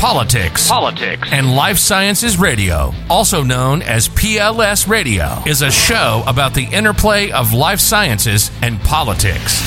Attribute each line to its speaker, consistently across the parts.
Speaker 1: Politics,
Speaker 2: Politics,
Speaker 1: and Life Sciences Radio, also known as PLS Radio, is a show about the interplay of life sciences and politics.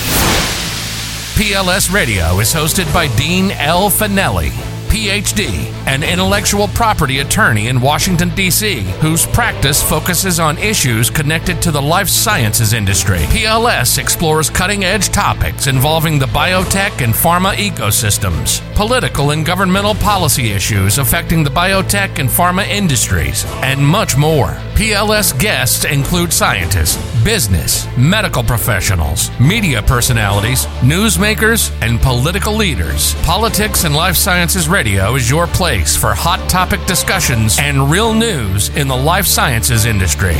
Speaker 1: PLS Radio is hosted by Dean L. Fanelli, PhD, an intellectual property attorney in Washington, D.C., whose practice focuses on issues connected to the life sciences industry. PLS explores cutting edge topics involving the biotech and pharma ecosystems, political and governmental policy issues affecting the biotech and pharma industries, and much more. PLS guests include scientists, business, medical professionals, media personalities, newsmakers, and political leaders. Politics and Life Sciences Radio is your place for hot topic discussions and real news in the life sciences industry.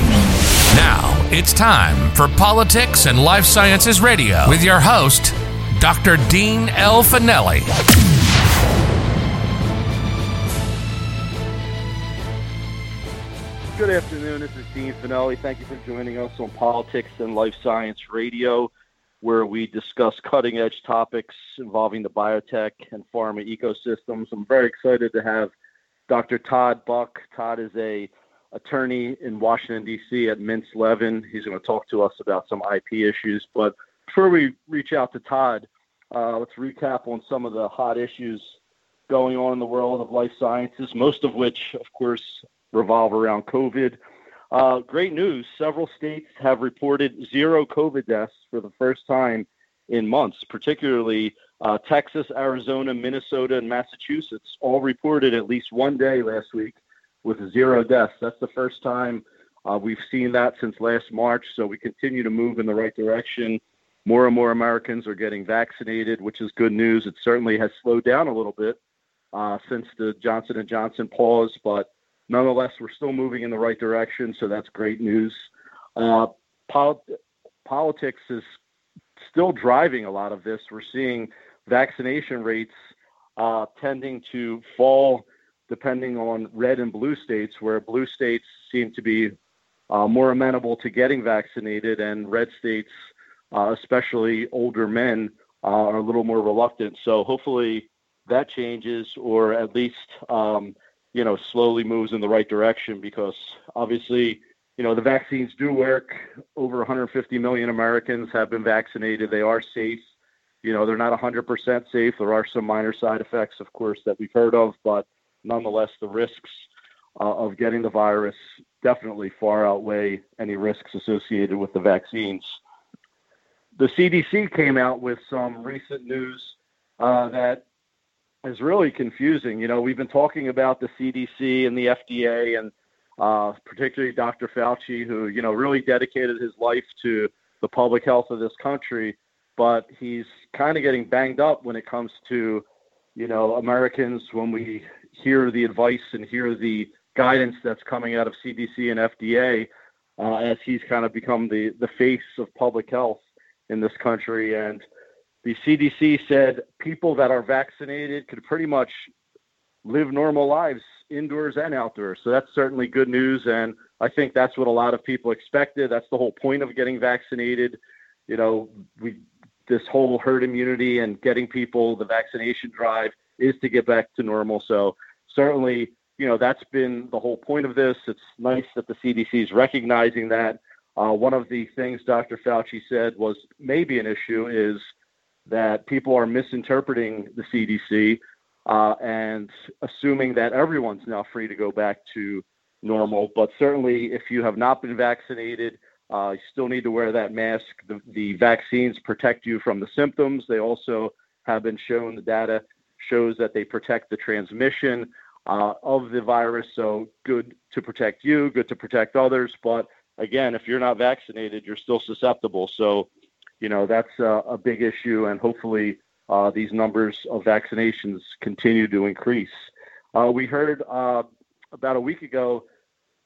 Speaker 1: Now, it's time for Politics and Life Sciences Radio with your host, Dr. Dean L. Fanelli.
Speaker 3: Good afternoon. This is Dean Fanelli. Thank you for joining us on Politics and Life Science Radio, where we discuss cutting edge topics involving the biotech and pharma ecosystems. I'm very excited to have Dr. Todd Buck. Todd is a attorney in Washington D.C. at Mintz Levin. He's going to talk to us about some IP issues. But before we reach out to Todd, uh, let's recap on some of the hot issues going on in the world of life sciences, most of which, of course, revolve around COVID. Uh, great news. Several states have reported zero COVID deaths for the first time in months, particularly uh, Texas, Arizona, Minnesota, and Massachusetts all reported at least one day last week with zero deaths. That's the first time uh, we've seen that since last March. So we continue to move in the right direction. More and more Americans are getting vaccinated, which is good news. It certainly has slowed down a little bit uh, since the Johnson and Johnson pause, but nonetheless, we're still moving in the right direction, so that's great news. Uh, pol- politics is still driving a lot of this. We're seeing vaccination rates uh, tending to fall depending on red and blue states, where blue states seem to be uh, more amenable to getting vaccinated, and red states, uh, especially older men, uh, are a little more reluctant. So hopefully that changes, or at least um, you know, slowly moves in the right direction because obviously, you know, the vaccines do work. Over 150 million Americans have been vaccinated. They are safe. You know, they're not 100% safe. There are some minor side effects, of course, that we've heard of, but nonetheless, the risks uh, of getting the virus definitely far outweigh any risks associated with the vaccines. The CDC came out with some recent news uh, that is really confusing. You know, we've been talking about the CDC and the FDA and uh, particularly Dr. Fauci, who, you know, really dedicated his life to the public health of this country, but he's kind of getting banged up when it comes to, you know, Americans when we hear the advice and hear the guidance that's coming out of CDC and FDA uh, as he's kind of become the, the face of public health in this country. And the CDC said people that are vaccinated could pretty much live normal lives indoors and outdoors. So that's certainly good news. And I think that's what a lot of people expected. That's the whole point of getting vaccinated. You know, we this whole herd immunity and getting people the vaccination drive is to get back to normal. So certainly, you know, that's been the whole point of this. It's nice that the CDC is recognizing that. Uh, one of the things Dr. Fauci said was maybe an issue is that people are misinterpreting the CDC uh, and assuming that everyone's now free to go back to normal. But certainly, if you have not been vaccinated, uh, you still need to wear that mask. The, the, vaccines protect you from the symptoms. They also have been shown, the data shows that they protect the transmission uh, of the virus. So, good to protect you, good to protect others. But again, if you're not vaccinated, you're still susceptible. So, you know that's a, a big issue, and hopefully uh, these numbers of vaccinations continue to increase. Uh, we heard uh, about a week ago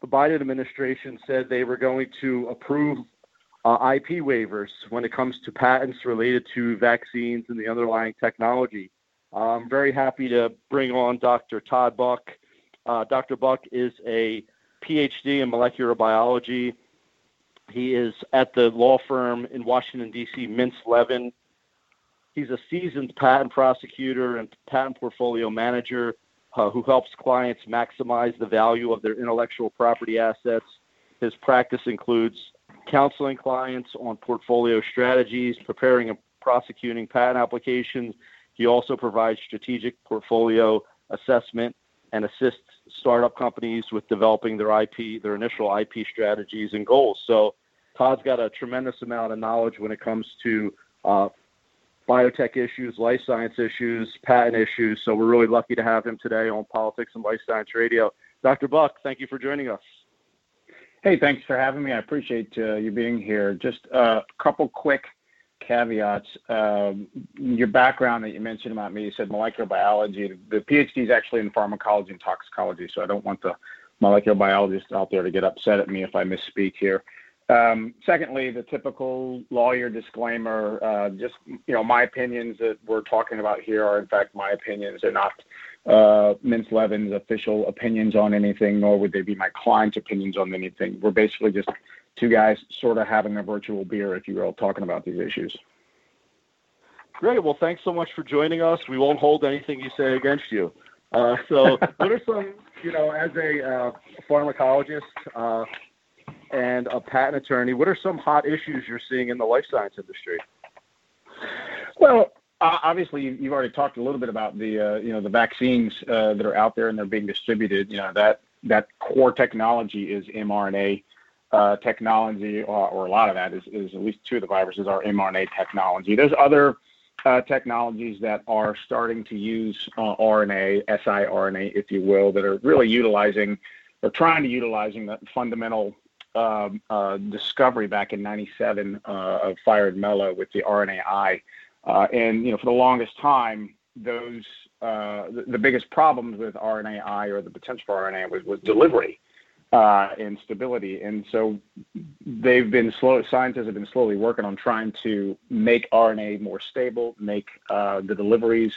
Speaker 3: the Biden administration said they were going to approve uh, IP waivers when it comes to patents related to vaccines and the underlying technology. I'm very happy to bring on Dr. Todd Buck. Uh, Dr. Buck is a PhD in molecular biology he is at the law firm in Washington, D.C., Mintz Levin. He's a seasoned patent prosecutor and patent portfolio manager, uh, who helps clients maximize the value of their intellectual property assets. His practice includes counseling clients on portfolio strategies, preparing and prosecuting patent applications. He also provides strategic portfolio assessment and assists startup companies with developing their IP, their initial IP strategies and goals. So Todd's got a tremendous amount of knowledge when it comes to uh, biotech issues, life science issues, patent issues. So we're really lucky to have him today on Politics and Life Science Radio. Dr. Buck, thank you for joining us.
Speaker 2: Hey, thanks for having me. I appreciate uh, you being here. Just a couple quick caveats. Um, your background that you mentioned about me, you said molecular biology. The PhD is actually in pharmacology and toxicology, so I don't want the molecular biologists out there to get upset at me if I misspeak here. Um, secondly, the typical lawyer disclaimer, uh, just, you know, my opinions that we're talking about here are in fact my opinions. They're not uh, Mintz Levin's official opinions on anything, nor would they be my client's opinions on anything. We're basically just two guys sort of having a virtual beer, if you will, talking about these issues.
Speaker 3: Great. Well, thanks so much for joining us. We won't hold anything you say against you. Uh, so, what are some, you know, as a uh, pharmacologist, uh, and a patent attorney, what are some hot issues you're seeing in the life science industry?
Speaker 2: Well, uh, obviously, you've already talked a little bit about the uh, you know the vaccines uh, that are out there and they're being distributed. You know that that core technology is mRNA technology, or, a lot of that is, at least two of the viruses are mRNA technology. There's other uh, technologies that are starting to use uh, RNA, siRNA, if you will, that are really utilizing or trying to utilizing the fundamental um, uh, discovery back in '97 uh, of Fire Mello with the RNAi, uh, and you know for the longest time those uh, the, biggest problems with RNAi or the potential for RNA was, was delivery uh, and stability, and so they've been slow. Scientists have been slowly working on trying to make RNA more stable, make uh, the deliveries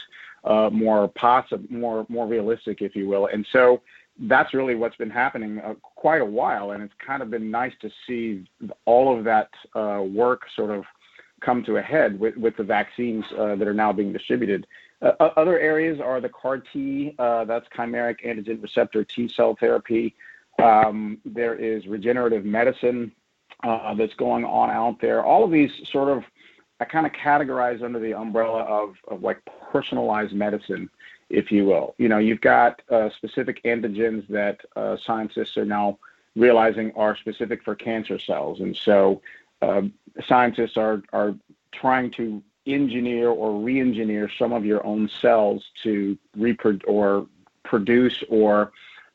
Speaker 2: more possible, more more realistic, if you will, and so that's really what's been happening uh, quite a while, and it's kind of been nice to see all of that uh, work sort of come to a head with, with the vaccines uh, that are now being distributed. Uh, other areas are the CAR T, uh, that's chimeric antigen receptor T cell therapy. Um, there is regenerative medicine uh, that's going on out there. All of these sort of I kind of categorize under the umbrella of, of like personalized medicine if you will. You know, you've got uh, specific antigens that uh, scientists are now realizing are specific for cancer cells, and so uh, scientists are are trying to engineer or re-engineer some of your own cells to reproduce or produce or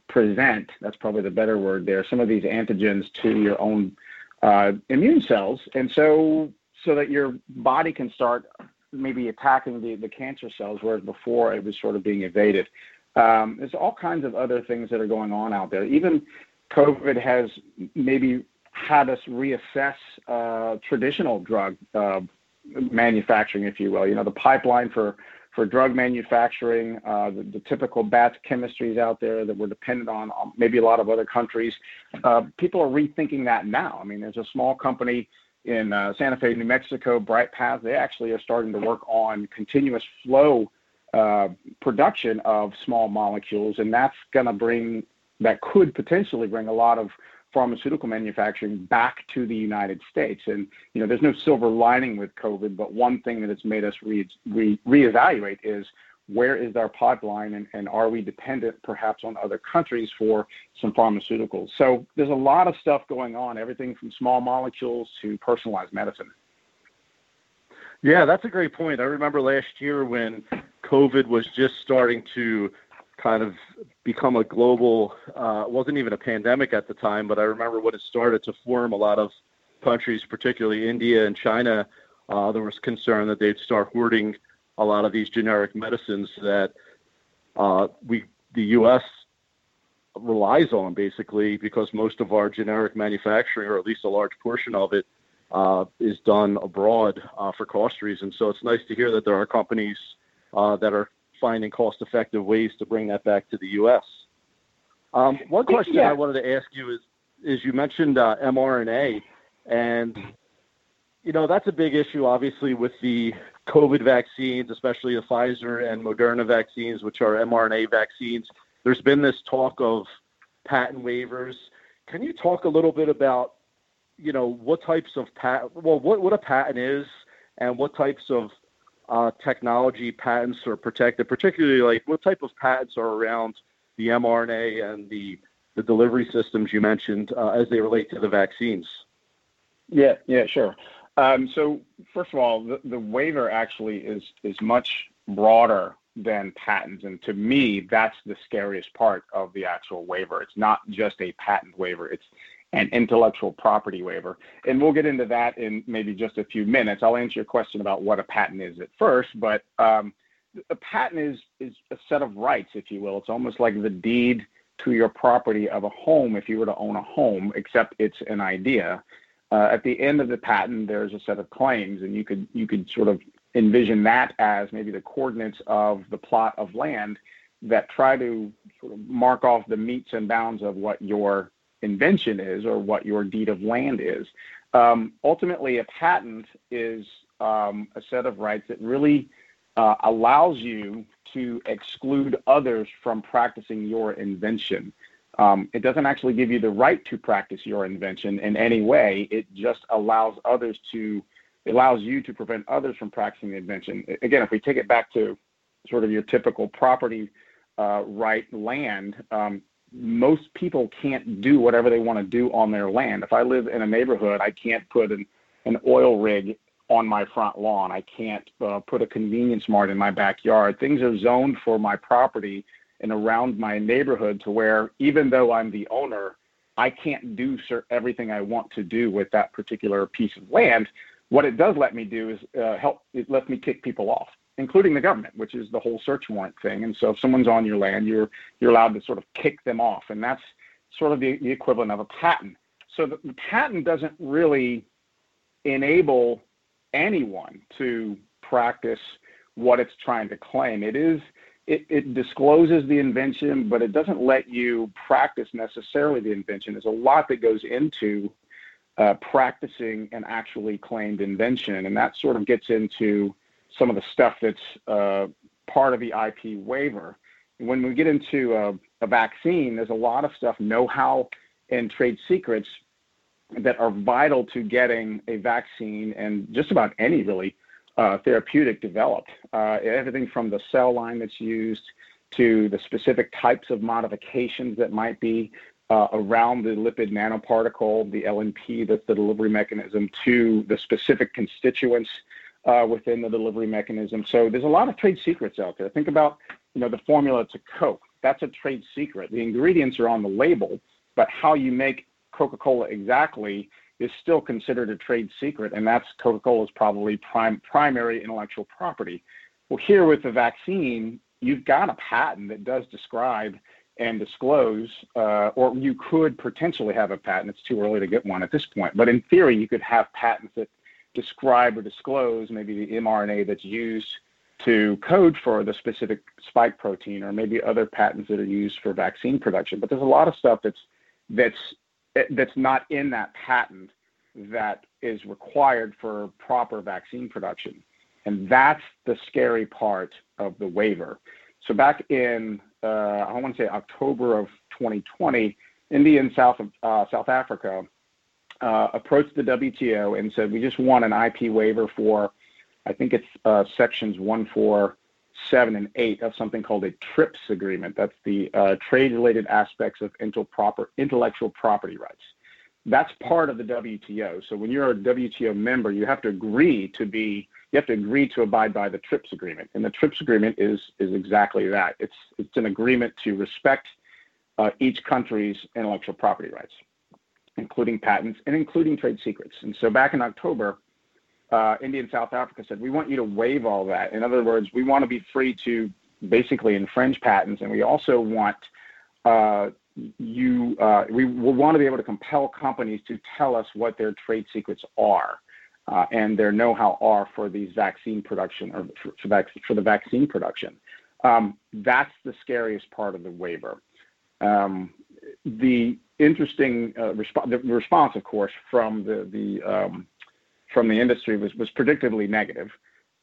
Speaker 2: present. That's probably the better word there. Some of these antigens to your own uh, immune cells, and so so that your body can start maybe attacking the, the cancer cells, whereas before it was sort of being evaded. Um, there's all kinds of other things that are going on out there. Even COVID has maybe had us reassess uh, traditional drug uh, manufacturing, if you will. You know, the pipeline for for drug manufacturing, uh, the, the, typical batch chemistries out there that we're dependent on, um, maybe a lot of other countries. Uh, people are rethinking that now. I mean, there's a small company in uh, Santa Fe, New Mexico, Bright Path, they actually are starting to work on continuous flow uh, production of small molecules, and that's going to bring that could potentially bring a lot of pharmaceutical manufacturing back to the United States. And you know, there's no silver lining with COVID, but one thing that it's made us re- re- reevaluate is where is our pipeline and, and are we dependent perhaps on other countries for some pharmaceuticals? So there's a lot of stuff going on, everything from small molecules to personalized medicine.
Speaker 3: Yeah, that's a great point. I remember last year when COVID was just starting to kind of become a global, uh, wasn't even a pandemic at the time, but I remember when it started to form a lot of countries, particularly India and China, uh, there was concern that they'd start hoarding a lot of these generic medicines that uh, we the U.S. relies on basically because most of our generic manufacturing, or at least a large portion of it, uh, is done abroad uh, for cost reasons. So it's nice to hear that there are companies uh, that are finding cost-effective ways to bring that back to the U.S. Um, one question yeah. I wanted to ask you is, is you mentioned uh, mRNA, and you know that's a big issue, obviously, with the COVID vaccines, especially the Pfizer and Moderna vaccines, which are mRNA vaccines. There's been this talk of patent waivers. Can you talk a little bit about, you know, what types of patent, well, what, what a patent is and what types of uh, technology patents are protected, particularly like what type of patents are around the mRNA and the, the delivery systems you mentioned uh, as they relate to the vaccines?
Speaker 2: Yeah, yeah, sure. Um, so first of all, the, the waiver actually is is much broader than patents, and to me, that's the scariest part of the actual waiver. It's not just a patent waiver; it's an intellectual property waiver, and we'll get into that in maybe just a few minutes. I'll answer your question about what a patent is at first, but um, a patent is is a set of rights, if you will. It's almost like the deed to your property of a home if you were to own a home, except it's an idea uh, at the end of the patent, there's a set of claims, and you could you could sort of envision that as maybe the coordinates of the plot of land that try to sort of mark off the meets and bounds of what your invention is or what your deed of land is. Um, ultimately, a patent is um, a set of rights that really uh, allows you to exclude others from practicing your invention. Um, it doesn't actually give you the right to practice your invention in any way. It just allows others to, allows you to prevent others from practicing the invention. Again, if we take it back to sort of your typical property uh, right land, um, most people can't do whatever they want to do on their land. If I live in a neighborhood, I can't put an, an oil rig on my front lawn. I can't uh, put a convenience mart in my backyard. Things are zoned for my property and around my neighborhood to where even though I'm the owner, I can't do everything I want to do with that particular piece of land. What it does let me do is uh, help. It lets me kick people off, including the government, which is the whole search warrant thing. And so, if someone's on your land, you're you're allowed to sort of kick them off, and that's sort of the, the equivalent of a patent. So the, the patent doesn't really enable anyone to practice what it's trying to claim. It is it, it, discloses the invention, but it doesn't let you practice necessarily the invention. There's a lot that goes into uh, practicing an actually claimed invention, and that sort of gets into some of the stuff that's uh, part of the IP waiver. When we get into a, a vaccine, there's a lot of stuff, know-how, and trade secrets that are vital to getting a vaccine and just about any really uh, therapeutic developed. Uh, everything from the cell line that's used to the specific types of modifications that might be uh, around the lipid nanoparticle, the LNP, that's the delivery mechanism, to the specific constituents uh, within the delivery mechanism. So there's a lot of trade secrets out there. Think about, you know, the formula to Coke. That's a trade secret. The ingredients are on the label, but how you make Coca-Cola exactly is still considered a trade secret, and that's Coca-Cola's probably prime, primary intellectual property. Well, here with the vaccine, you've got a patent that does describe and disclose, uh, or you could potentially have a patent. It's too early to get one at this point, but in theory, you could have patents that describe or disclose maybe the mRNA that's used to code for the specific spike protein, or maybe other patents that are used for vaccine production. But there's a lot of stuff that's that's that's not in that patent that is required for proper vaccine production. And that's the scary part of the waiver. So back in, uh, I want to say October of 2020, India and South, uh, South Africa uh, approached the WTO and said, we just want an IP waiver for, I think it's uh, sections 147 seven and eight of something called a TRIPS agreement. That's the uh, trade-related aspects of intellectual property rights. That's part of the WTO. So when you're a WTO member, you have to agree to be you have to agree to abide by the TRIPS agreement, and the TRIPS agreement is is exactly that. It's it's an agreement to respect uh, each country's intellectual property rights, including patents and including trade secrets. And so back in October, uh, India and South Africa said, we want you to waive all that. In other words, we want to be free to basically infringe patents, and we also want uh, you, uh, we will want to be able to compel companies to tell us what their trade secrets are. Uh, and their know-how are for these vaccine production or for, for, the vaccine production. Um, that's the scariest part of the waiver. Um, the interesting uh, resp- the response, of course, from the the um, from the industry was, was predictably negative.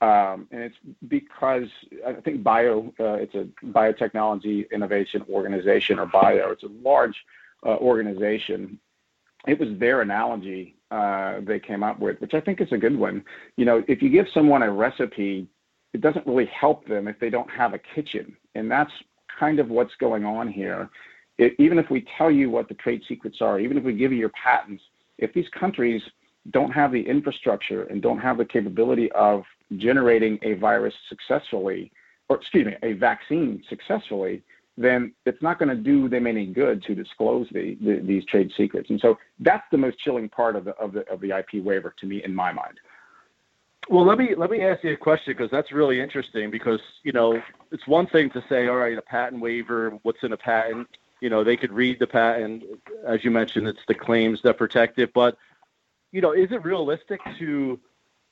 Speaker 2: Um, and it's because I think bio, uh, it's a biotechnology innovation organization or bio. It's a large uh, organization. It was their analogy uh, they came up with, which I think is a good one. You know, if you give someone a recipe, it doesn't really help them if they don't have a kitchen, and that's kind of what's going on here. Even if we tell you what the trade secrets are, even if we give you your patents, if these countries don't have the infrastructure and don't have the capability of generating a virus successfully, or excuse me, a vaccine successfully, then it's not going to do them any good to disclose the, the, these trade secrets. And so that's the most chilling part of the, of the, of the IP waiver to me, in my mind.
Speaker 3: Well, let me let me ask you a question because that's really interesting. Because you know, it's one thing to say, all right, a patent waiver, what's in a patent? You know, they could read the patent, as you mentioned, it's the claims that protect it. But you know, is it realistic to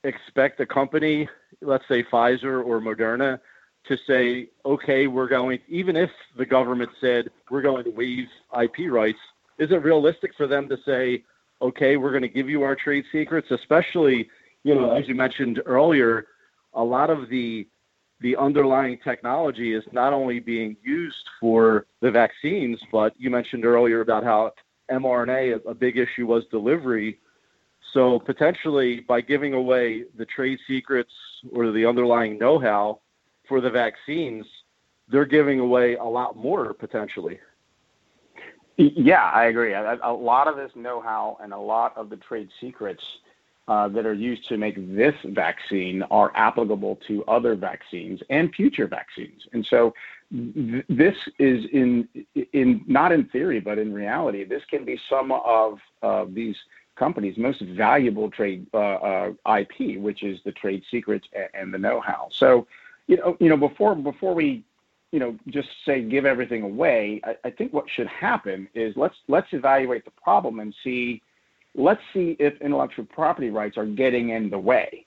Speaker 3: expect a company, let's say Pfizer or Moderna, to say, okay, we're going, even if the government said we're going to waive IP rights, is it realistic for them to say, okay, we're going to give you our trade secrets, especially, you know, as you mentioned earlier, a lot of the the underlying technology is not only being used for the vaccines, but you mentioned earlier about how mRNA, a big issue was delivery. So potentially, by giving away the trade secrets or the underlying know-how for the vaccines, they're giving away a lot more potentially.
Speaker 2: Yeah, I agree. A, lot of this know-how and a lot of the trade secrets uh, that are used to make this vaccine are applicable to other vaccines and future vaccines. And so, th- this is in in not in theory, but in reality, this can be some of uh, these companies' most valuable trade uh, uh IP, which is the trade secrets and, and the know-how. So, you know, you know, before before we, you know, just say give everything away, I, I think what should happen is let's let's evaluate the problem and see, let's see if intellectual property rights are getting in the way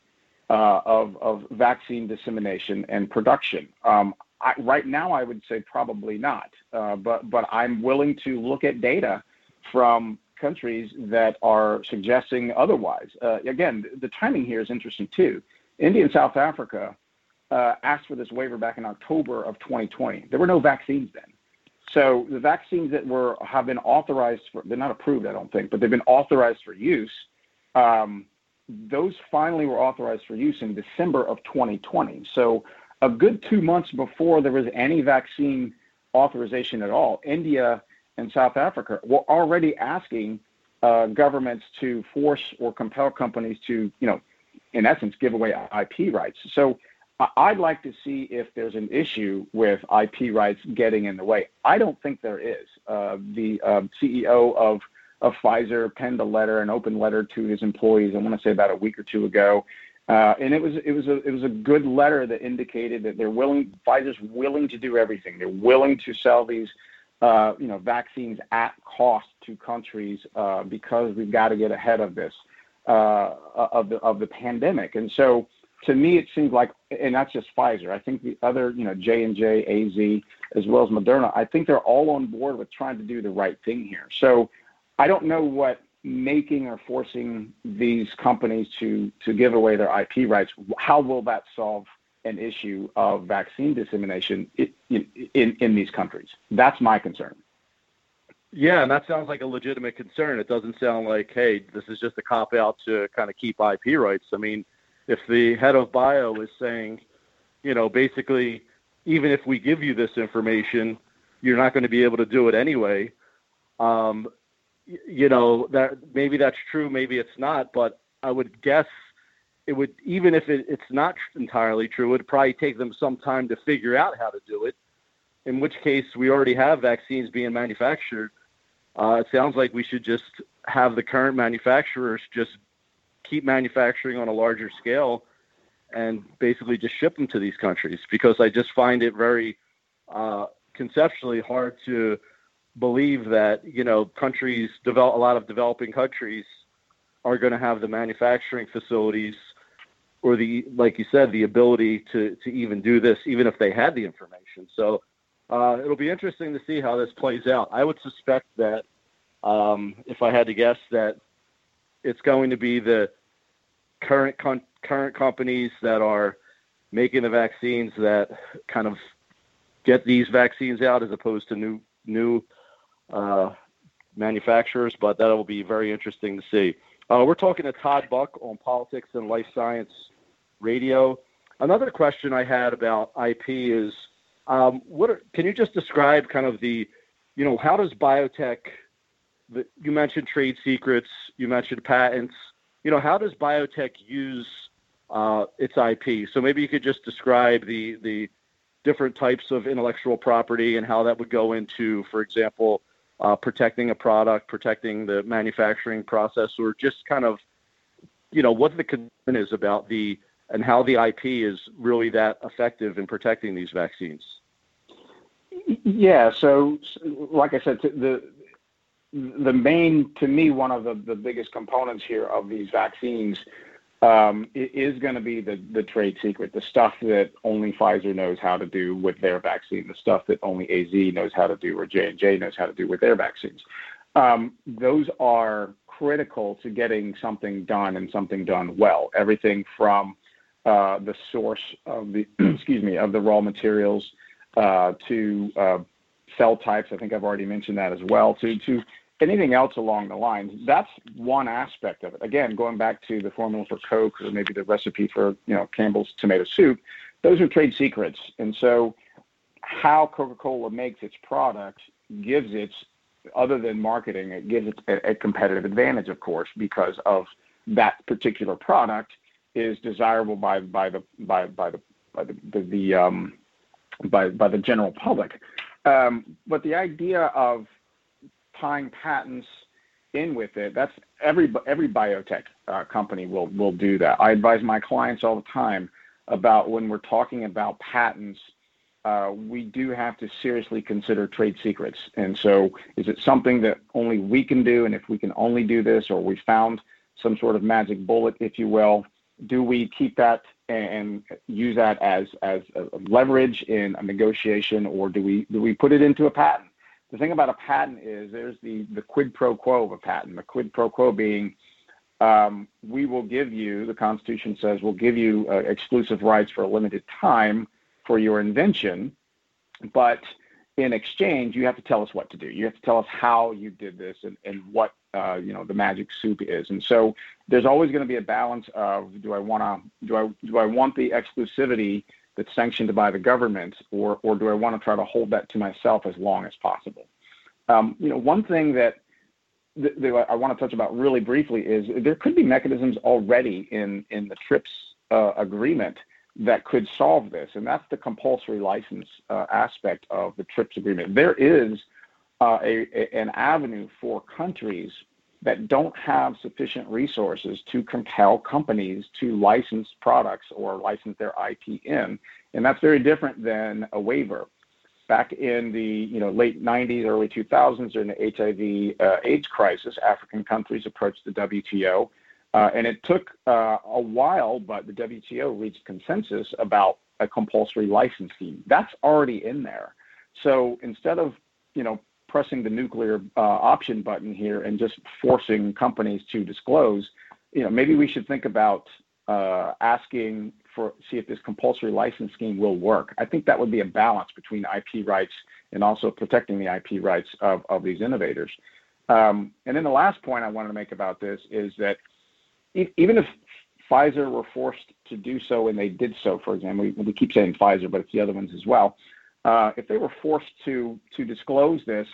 Speaker 2: uh, of of vaccine dissemination and production. Um, I, right now, I would say probably not, uh, but but I'm willing to look at data from countries that are suggesting otherwise. Uh, again, the timing here is interesting too. India and South Africa uh, asked for this waiver back in October of 2020. There were no vaccines then. So the vaccines that were have been authorized for they're not approved, I don't think, but they've been authorized for use. Um, those finally were authorized for use in December of 2020. So a good two months before there was any vaccine authorization at all, India and South Africa were already asking uh, governments to force or compel companies to, you know, in essence, give away IP rights. So I'd like to see if there's an issue with IP rights getting in the way. I don't think there is. Uh, the um, CEO of of Pfizer penned a letter, an open letter to his employees. I want to say about a week or two ago, uh, and it was it was a it was a good letter that indicated that they're willing. Pfizer's willing to do everything. They're willing to sell these, uh, you know, vaccines at cost to countries uh, because we've got to get ahead of this uh, of the of the pandemic. And so to me, it seems like, and that's just Pfizer. I think the other, you know, J and J, AZ, as well as Moderna, I think they're all on board with trying to do the right thing here. So, I don't know what making or forcing these companies to to give away their IP rights. How will that solve an issue of vaccine dissemination in in, in these countries? That's my concern.
Speaker 3: Yeah, and that sounds like a legitimate concern. It doesn't sound like, hey, this is just a cop out to kind of keep IP rights. I mean if the head of bio is saying, you know, basically, even if we give you this information, you're not going to be able to do it anyway. Um, you know that maybe that's true, maybe it's not, but I would guess it would even if it, it's not entirely true, it would probably take them some time to figure out how to do it. In which case, we already have vaccines being manufactured. Uh, it sounds like we should just have the current manufacturers just keep manufacturing on a larger scale and basically just ship them to these countries because I just find it very uh, conceptually hard to believe that you know countries develop a lot of developing countries are going to have the manufacturing facilities or the like you said the ability to to even do this even if they had the information. So uh, it'll be interesting to see how this plays out. I would suspect that um, if i had to guess that it's going to be the current con- current companies that are making the vaccines that kind of get these vaccines out as opposed to new new uh, manufacturers. But that will be very interesting to see. Uh, we're talking to Todd Buck on Politics and Life Science Radio. Another question I had about IP is, um, what are, can you just describe kind of the, you know, how does biotech? You mentioned trade secrets, you mentioned patents. You know, how does biotech use uh, its IP? So maybe you could just describe the the different types of intellectual property and how that would go into, for example, uh, protecting a product, protecting the manufacturing process, or just kind of, you know, what the concern is about the and how the IP is really that effective in protecting these vaccines.
Speaker 2: Yeah. So, like I said, the the main, to me, one of the, the biggest components here of these vaccines um, is going to be the, the trade secret, the stuff that only Pfizer knows how to do with their vaccine, the stuff that only AZ knows how to do or J&J knows how to do with their vaccines. Um, those are critical to getting something done and something done well. Everything from uh, the source of the excuse me of the raw materials uh, to uh, cell types. I think I've already mentioned that as well. To to anything else along the lines. That's one aspect of it. Again, going back to the formula for Coke or maybe the recipe for you know Campbell's tomato soup, those are trade secrets. And so, how Coca-Cola makes its product gives its other than marketing, it gives it a, a competitive advantage, of course, because of that particular product is desirable by by the by by the by the, the, the um, by by the general public. Um, but the idea of tying patents in with it. That's every every biotech uh, company will will do that. I advise my clients all the time about when we're talking about patents. Uh, we do have to seriously consider trade secrets. And so, is it something that only we can do? And if we can only do this, or we found some sort of magic bullet, if you will, do we keep that and use that as as leverage in a negotiation, or do we do we put it into a patent? The thing about a patent is there's the, the quid pro quo of a patent. The quid pro quo being um, we will give you, the Constitution says, we'll give you uh, exclusive rights for a limited time for your invention, but in exchange, you have to tell us what to do. You have to tell us how you did this and, and what uh, you know the magic soup is. And so there's always going to be a balance of do I want to do I do I want the exclusivity that's sanctioned by the government, or or do I want to try to hold that to myself as long as possible? Um, you know, one thing that th- I want to touch about really briefly is there could be mechanisms already in in the TRIPS uh, agreement that could solve this, and that's the compulsory license uh, aspect of the TRIPS agreement. There is uh, a, a, an avenue for countries that don't have sufficient resources to compel companies to license products or license their IP in. And that's very different than a waiver. Back in the you know, late 90s, early 2000s, during the HIV uh, AIDS crisis, African countries approached the WTO. Uh, and it took uh, a while, but the WTO reached consensus about a compulsory license scheme. That's already in there. So instead of you know pressing the nuclear uh, option button here and just forcing companies to disclose, you know, maybe we should think about uh, asking for see if this compulsory license scheme will work. I think that would be a balance between IP rights and also protecting the IP rights of, of these innovators. Um, and then the last point I wanted to make about this is that e- even if Pfizer were forced to do so and they did so, for example, we, we keep saying Pfizer, but it's the other ones as well. Uh, if they were forced to to disclose this,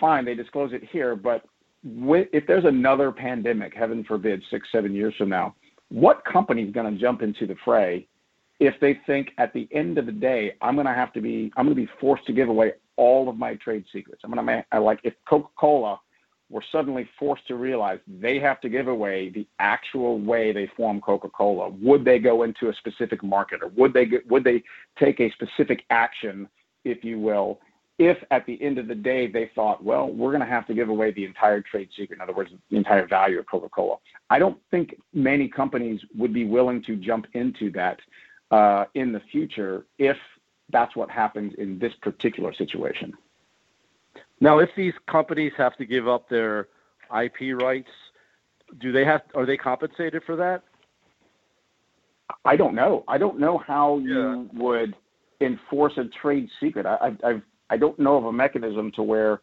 Speaker 2: fine, they disclose it here, but if there's another pandemic, heaven forbid, six, seven years from now, what company is going to jump into the fray if they think at the end of the day, I'm going to have to be, I'm going to be forced to give away all of my trade secrets. I'm going to, I like, if Coca-Cola were suddenly forced to realize they have to give away the actual way they form Coca-Cola, would they go into a specific market or would they, would they take a specific action, if you will, if at the end of the day they thought, well, we're going to have to give away the entire trade secret, in other words, the entire value of Coca Cola. I don't think many companies would be willing to jump into that uh, in the future if that's what happens in this particular situation.
Speaker 3: Now, if these companies have to give up their IP rights, do they have are they compensated for that?
Speaker 2: I don't know. I don't know how yeah. you would enforce a trade secret. I, I, I don't know of a mechanism to where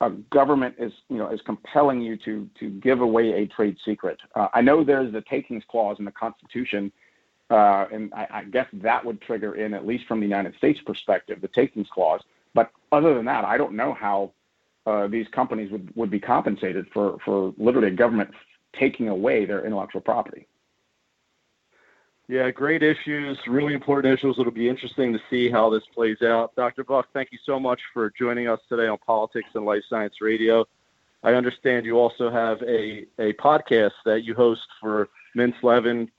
Speaker 2: a government is, you know, is compelling you to to give away a trade secret. Uh, I know there's the takings clause in the Constitution, uh, and I, I, guess that would trigger in at least from the United States perspective the takings clause. But other than that, I don't know how uh, these companies would, would be compensated for for literally a government taking away their intellectual property.
Speaker 3: Yeah, great issues, really important issues. It'll be interesting to see how this plays out. Dr. Buck, thank you so much for joining us today on Politics and Life Science Radio. I understand you also have a, a podcast that you host for Mintz Levin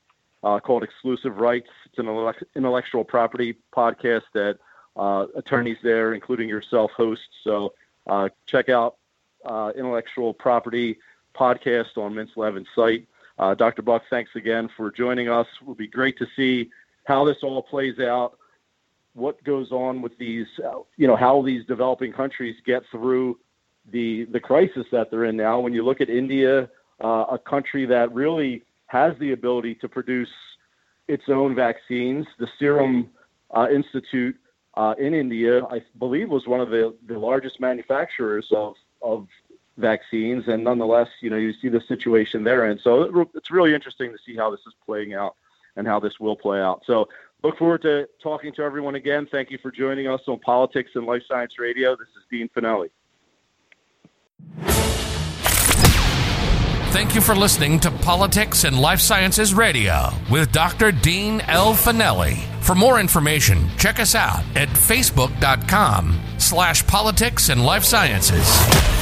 Speaker 3: uh, called Exclusive Rights. It's an intellectual property podcast that uh, attorneys there, including yourself, host. So uh, check out uh, intellectual property podcast on Mintz Levin's site. Uh, Dr. Buck, thanks again for joining us. It will be great to see how this all plays out, what goes on with these, uh, you know, how these developing countries get through the the crisis that they're in now. When you look at India, uh, a country that really has the ability to produce its own vaccines, the Serum uh, Institute uh, in India, I believe, was one of the, the largest manufacturers of of vaccines, and nonetheless, you know, you see the situation they're in. So it's really interesting to see how this is playing out and how this will play out. So look forward to talking to everyone again. Thank you for joining us on Politics and Life Science Radio. This is Dean Fanelli.
Speaker 1: Thank you for listening to Politics and Life Sciences Radio with Dr. Dean L. Fanelli. For more information, check us out at facebook.com slash politics and life sciences.